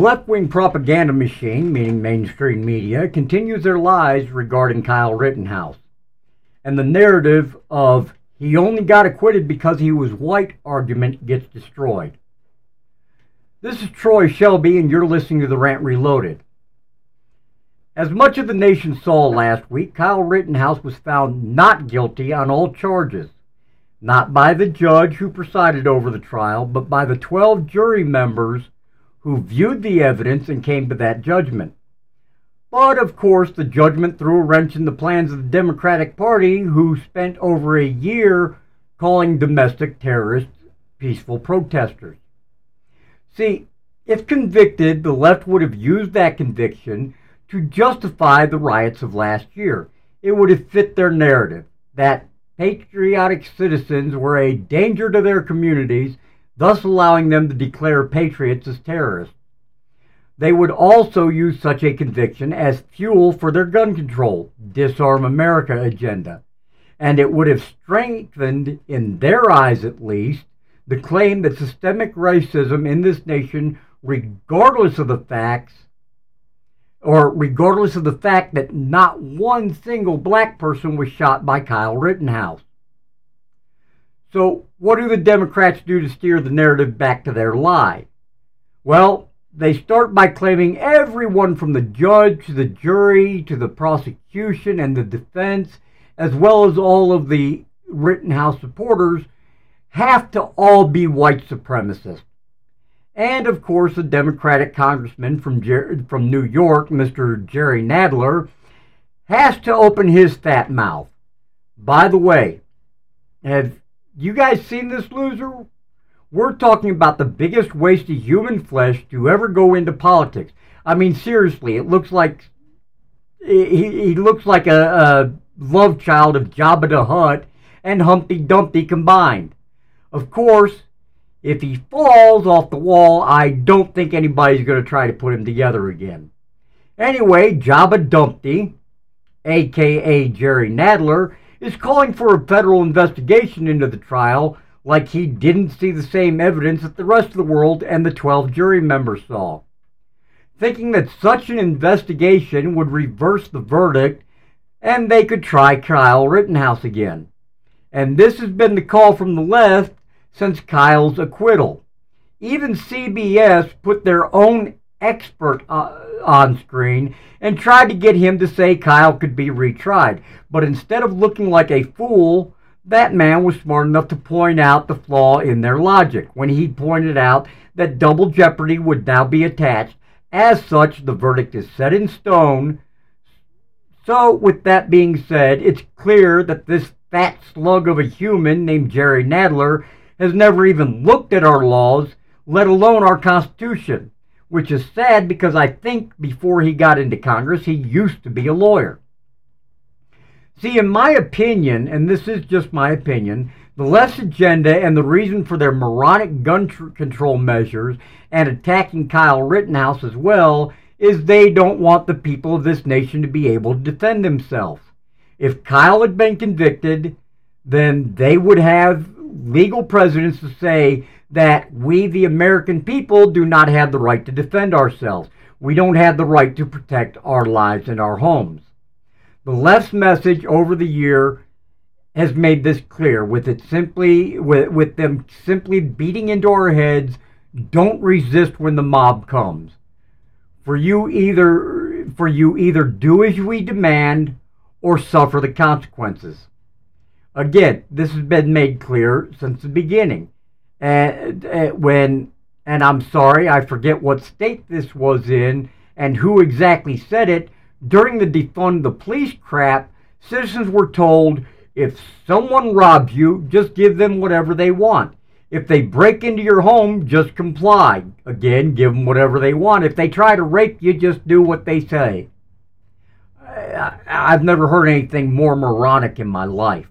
Left wing propaganda machine, meaning mainstream media, continues their lies regarding Kyle Rittenhouse. And the narrative of he only got acquitted because he was white argument gets destroyed. This is Troy Shelby, and you're listening to The Rant Reloaded. As much of the nation saw last week, Kyle Rittenhouse was found not guilty on all charges. Not by the judge who presided over the trial, but by the 12 jury members who viewed the evidence and came to that judgment. But of course, the judgment threw a wrench in the plans of the Democratic Party, who spent over a year calling domestic terrorists peaceful protesters. See, if convicted, the left would have used that conviction to justify the riots of last year. It would have fit their narrative that patriotic citizens were a danger to their communities thus allowing them to declare patriots as terrorists. They would also use such a conviction as fuel for their gun control, disarm America agenda, and it would have strengthened, in their eyes at least, the claim that systemic racism in this nation, regardless of the facts, or regardless of the fact that not one single black person was shot by Kyle Rittenhouse. So, what do the Democrats do to steer the narrative back to their lie? Well, they start by claiming everyone from the judge to the jury to the prosecution and the defense, as well as all of the Rittenhouse supporters, have to all be white supremacists. And of course, the Democratic congressman from, Jer- from New York, Mr. Jerry Nadler, has to open his fat mouth. By the way, have you guys seen this loser? We're talking about the biggest waste of human flesh to ever go into politics. I mean, seriously, it looks like he, he looks like a, a love child of Jabba the Hutt and Humpty Dumpty combined. Of course, if he falls off the wall, I don't think anybody's going to try to put him together again. Anyway, Jabba Dumpty, aka Jerry Nadler, is calling for a federal investigation into the trial like he didn't see the same evidence that the rest of the world and the 12 jury members saw. Thinking that such an investigation would reverse the verdict and they could try Kyle Rittenhouse again. And this has been the call from the left since Kyle's acquittal. Even CBS put their own expert uh, on screen and tried to get him to say Kyle could be retried. But instead of looking like a fool, that man was smart enough to point out the flaw in their logic when he pointed out that double jeopardy would now be attached. As such, the verdict is set in stone. So, with that being said, it's clear that this fat slug of a human named Jerry Nadler has never even looked at our laws, let alone our Constitution which is sad because I think before he got into Congress, he used to be a lawyer. See, in my opinion, and this is just my opinion, the less agenda and the reason for their moronic gun tr- control measures and attacking Kyle Rittenhouse as well is they don't want the people of this nation to be able to defend themselves. If Kyle had been convicted, then they would have legal precedents to say that we, the American people, do not have the right to defend ourselves. We don't have the right to protect our lives and our homes. The left's message over the year has made this clear with it simply with, with them simply beating into our heads don't resist when the mob comes for you either for you either do as we demand or suffer the consequences again this has been made clear since the beginning and uh, when and I'm sorry, I forget what state this was in and who exactly said it. During the defund the police crap, citizens were told if someone robs you, just give them whatever they want. If they break into your home, just comply. Again, give them whatever they want. If they try to rape you, just do what they say. I've never heard anything more moronic in my life.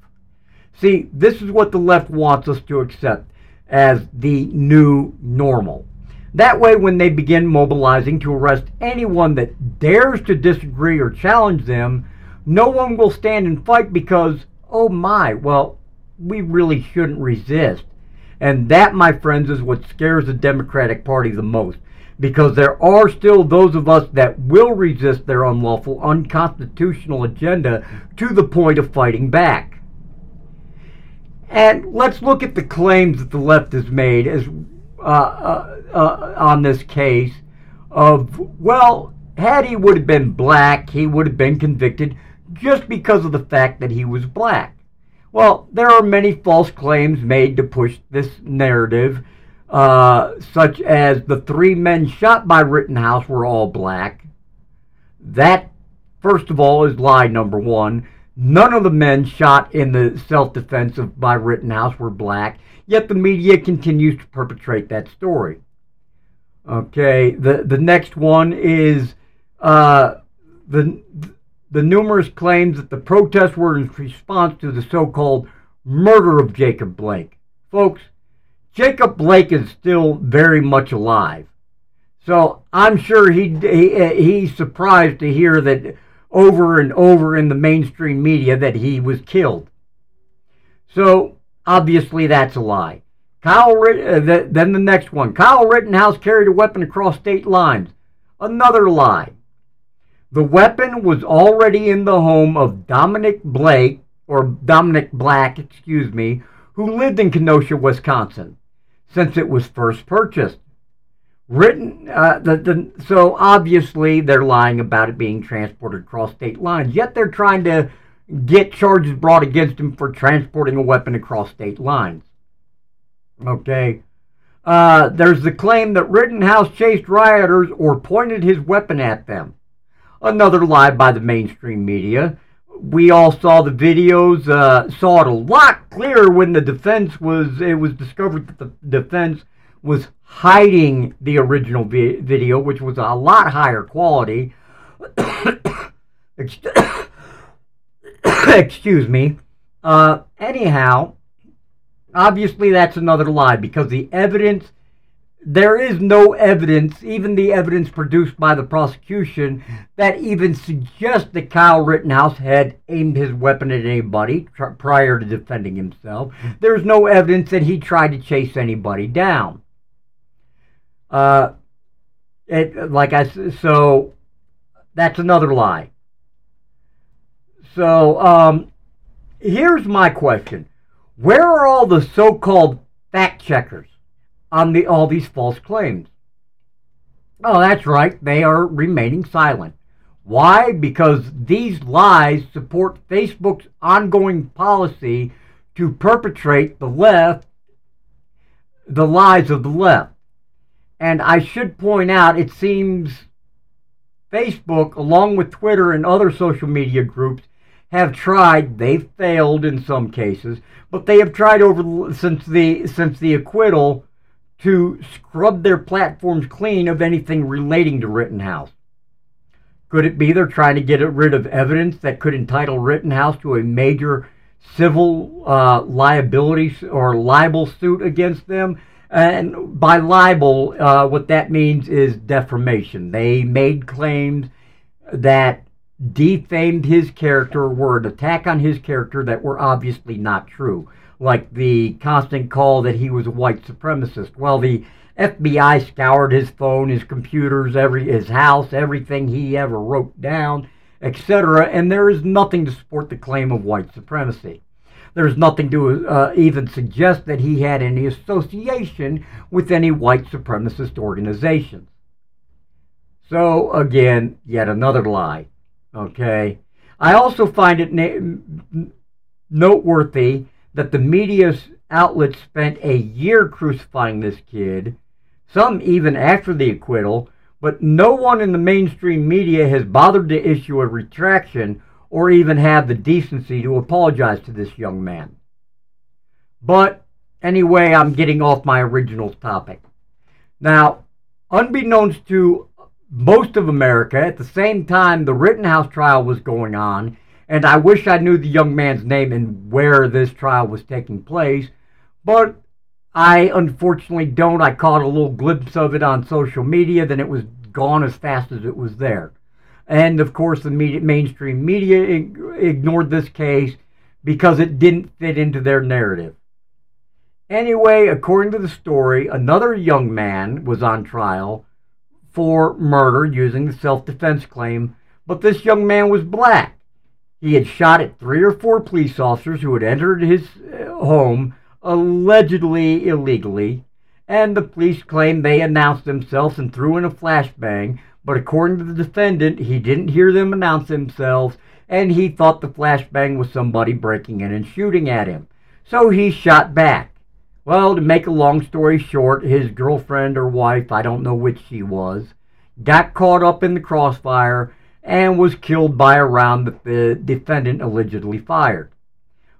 See, this is what the left wants us to accept as the new normal. That way, when they begin mobilizing to arrest anyone that dares to disagree or challenge them, no one will stand and fight because, oh my, well, we really shouldn't resist. And that, my friends, is what scares the Democratic Party the most. because there are still those of us that will resist their unlawful, unconstitutional agenda to the point of fighting back. And let's look at the claims that the left has made as uh, uh, uh, on this case of well, had he would have been black, he would have been convicted just because of the fact that he was black. Well, there are many false claims made to push this narrative, uh, such as the three men shot by Rittenhouse were all black. That, first of all, is lie number one. None of the men shot in the self defense of by Rittenhouse were black, yet the media continues to perpetrate that story. Okay, the, the next one is uh, the the numerous claims that the protests were in response to the so-called murder of Jacob Blake. Folks, Jacob Blake is still very much alive. So I'm sure he, he he's surprised to hear that over and over in the mainstream media that he was killed. So obviously that's a lie. Kyle, uh, then the next one. Kyle Rittenhouse carried a weapon across state lines. Another lie. The weapon was already in the home of Dominic Blake, or Dominic Black, excuse me, who lived in Kenosha, Wisconsin, since it was first purchased. Written, uh, the, the, so obviously they're lying about it being transported across state lines, yet they're trying to get charges brought against him for transporting a weapon across state lines. Okay. Uh, there's the claim that Rittenhouse chased rioters or pointed his weapon at them. Another lie by the mainstream media. We all saw the videos, uh, saw it a lot clearer when the defense was, it was discovered that the defense was hiding the original vi- video, which was a lot higher quality. Excuse me. Uh, anyhow, obviously that's another lie because the evidence there is no evidence, even the evidence produced by the prosecution, that even suggests that Kyle Rittenhouse had aimed his weapon at anybody tr- prior to defending himself. There's no evidence that he tried to chase anybody down. Uh, it, like I so that's another lie. So um, here's my question: Where are all the so-called fact checkers? on the, all these false claims. Oh, that's right. They are remaining silent. Why? Because these lies support Facebook's ongoing policy to perpetrate the left, the lies of the left. And I should point out, it seems Facebook, along with Twitter and other social media groups, have tried. They've failed in some cases, but they have tried over since the since the acquittal to scrub their platforms clean of anything relating to Rittenhouse. Could it be they're trying to get rid of evidence that could entitle Rittenhouse to a major civil uh, liability or libel suit against them? And by libel, uh, what that means is defamation. They made claims that defamed his character, were an attack on his character that were obviously not true like the constant call that he was a white supremacist. Well, the FBI scoured his phone, his computers, every his house, everything he ever wrote down, etc. And there is nothing to support the claim of white supremacy. There's nothing to uh, even suggest that he had any association with any white supremacist organizations. So again, yet another lie. Okay. I also find it na- noteworthy that the media outlets spent a year crucifying this kid, some even after the acquittal, but no one in the mainstream media has bothered to issue a retraction or even have the decency to apologize to this young man. But anyway, I'm getting off my original topic. Now, unbeknownst to most of America, at the same time the Rittenhouse trial was going on, and I wish I knew the young man's name and where this trial was taking place, but I unfortunately don't. I caught a little glimpse of it on social media, then it was gone as fast as it was there. And of course, the media, mainstream media ignored this case because it didn't fit into their narrative. Anyway, according to the story, another young man was on trial for murder using the self defense claim, but this young man was black. He had shot at three or four police officers who had entered his uh, home allegedly illegally, and the police claimed they announced themselves and threw in a flashbang, but according to the defendant, he didn't hear them announce themselves, and he thought the flashbang was somebody breaking in and shooting at him. So he shot back. Well, to make a long story short, his girlfriend or wife, I don't know which she was, got caught up in the crossfire and was killed by a round that the defendant allegedly fired.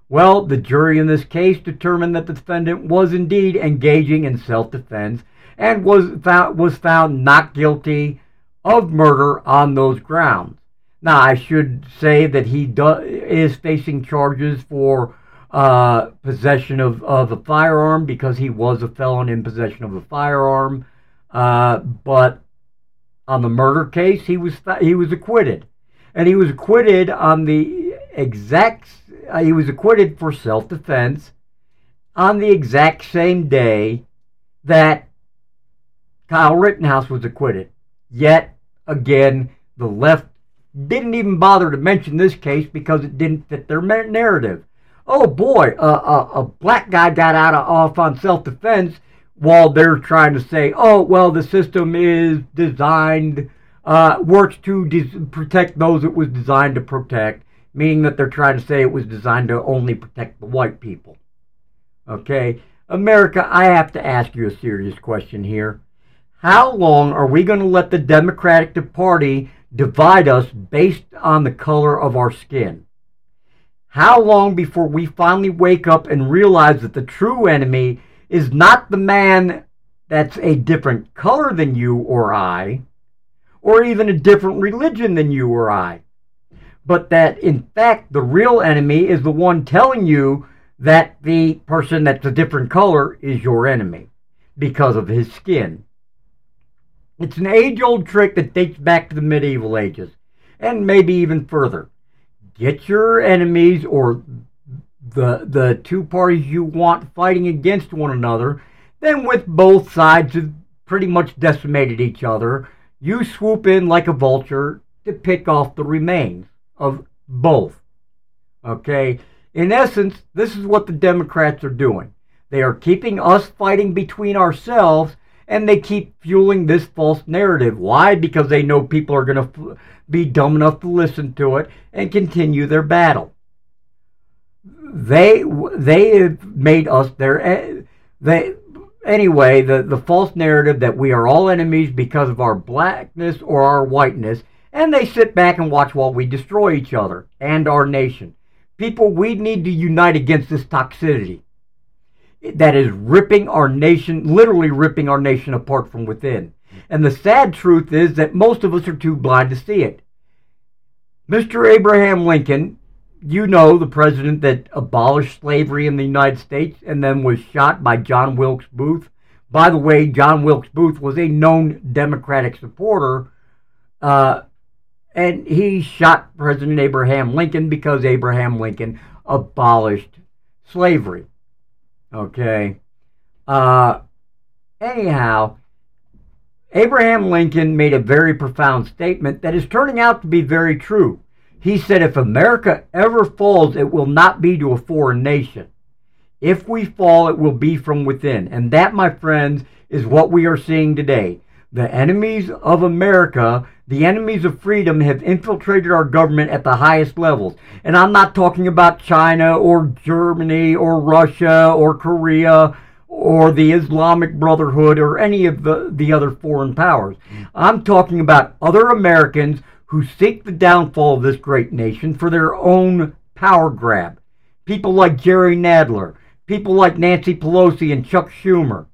Well, the jury in this case determined that the defendant was indeed engaging in self-defense and was found, was found not guilty of murder on those grounds. Now, I should say that he do, is facing charges for uh, possession of, of a firearm because he was a felon in possession of a firearm. Uh, but on the murder case, he was he was acquitted, and he was acquitted on the exact uh, he was acquitted for self defense on the exact same day that Kyle Rittenhouse was acquitted. Yet again, the left didn't even bother to mention this case because it didn't fit their narrative. Oh boy, a black guy got out of, off on self defense while they're trying to say, oh, well, the system is designed, uh, works to des- protect those it was designed to protect meaning that they're trying to say it was designed to only protect the white people. Okay? America, I have to ask you a serious question here. How long are we going to let the Democratic Party divide us based on the color of our skin? How long before we finally wake up and realize that the true enemy is not the man that's a different color than you or I, or even a different religion than you or I? but that in fact the real enemy is the one telling you that the person that's a different color is your enemy because of his skin. It's an age old trick that dates back to the medieval ages and maybe even further. Get your enemies or the the two parties you want fighting against one another, then with both sides pretty much decimated each other, you swoop in like a vulture to pick off the remains of both. Okay? In essence, this is what the Democrats are doing. They are keeping us fighting between ourselves and they keep fueling this false narrative. Why? Because they know people are going to be dumb enough to listen to it and continue their battle. They they have made us their eh, they anyway the the false narrative that we are all enemies because of our blackness or our whiteness and they sit back and watch while we destroy each other and our nation. People, we need to unite against this toxicity that is ripping our nation, literally ripping our nation apart from within. And the sad truth is that most of us are too blind to see it. Mr. Abraham Lincoln, you know, the president that abolished slavery in the United States and then was shot by John Wilkes Booth. By the way, John Wilkes Booth was a known Democratic supporter. Uh, and he shot President Abraham Lincoln because Abraham Lincoln abolished slavery. Okay. Uh, anyhow, Abraham Lincoln made a very profound statement that is turning out to be very true. He said, If America ever falls, it will not be to a foreign nation. If we fall, it will be from within. And that, my friends, is what we are seeing today. The enemies of America, the enemies of freedom, have infiltrated our government at the highest levels. And I'm not talking about China or Germany or Russia or Korea or the Islamic Brotherhood or any of the, the other foreign powers. I'm talking about other Americans who seek the downfall of this great nation for their own power grab. People like Jerry Nadler, people like Nancy Pelosi and Chuck Schumer.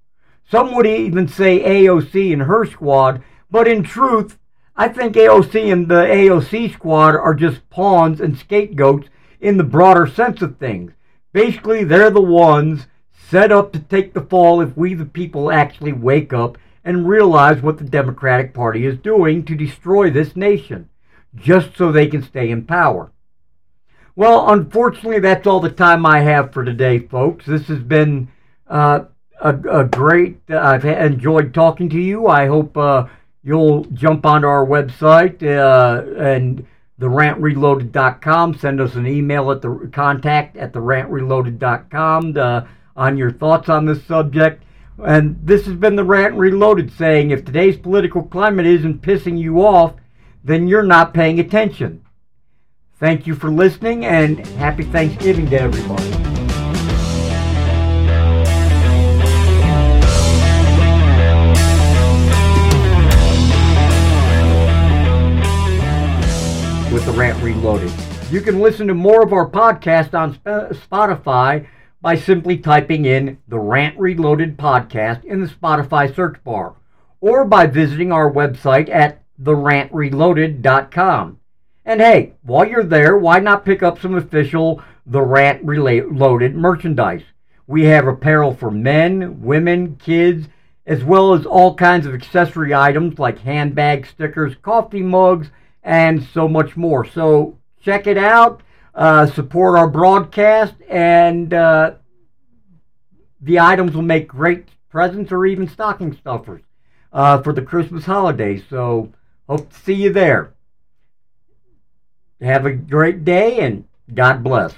Some would even say AOC and her squad, but in truth, I think AOC and the AOC squad are just pawns and scapegoats in the broader sense of things. Basically, they're the ones set up to take the fall if we, the people, actually wake up and realize what the Democratic Party is doing to destroy this nation, just so they can stay in power. Well, unfortunately, that's all the time I have for today, folks. This has been uh, a, a great. Uh, I've enjoyed talking to you. I hope uh, you'll jump onto our website uh, and the rantreloaded.com. Send us an email at the contact at the rantreloaded.com to, on your thoughts on this subject. And this has been the Rant Reloaded saying if today's political climate isn't pissing you off, then you're not paying attention. Thank you for listening and happy Thanksgiving to everybody. With the Rant Reloaded. You can listen to more of our podcast on uh, Spotify by simply typing in the Rant Reloaded podcast in the Spotify search bar or by visiting our website at therantreloaded.com. And hey, while you're there, why not pick up some official The Rant Reloaded merchandise? We have apparel for men, women, kids, as well as all kinds of accessory items like handbags, stickers, coffee mugs, and so much more. So check it out, uh, support our broadcast, and uh, the items will make great presents or even stocking stuffers uh, for the Christmas holidays. So hope to see you there. Have a great day and God bless.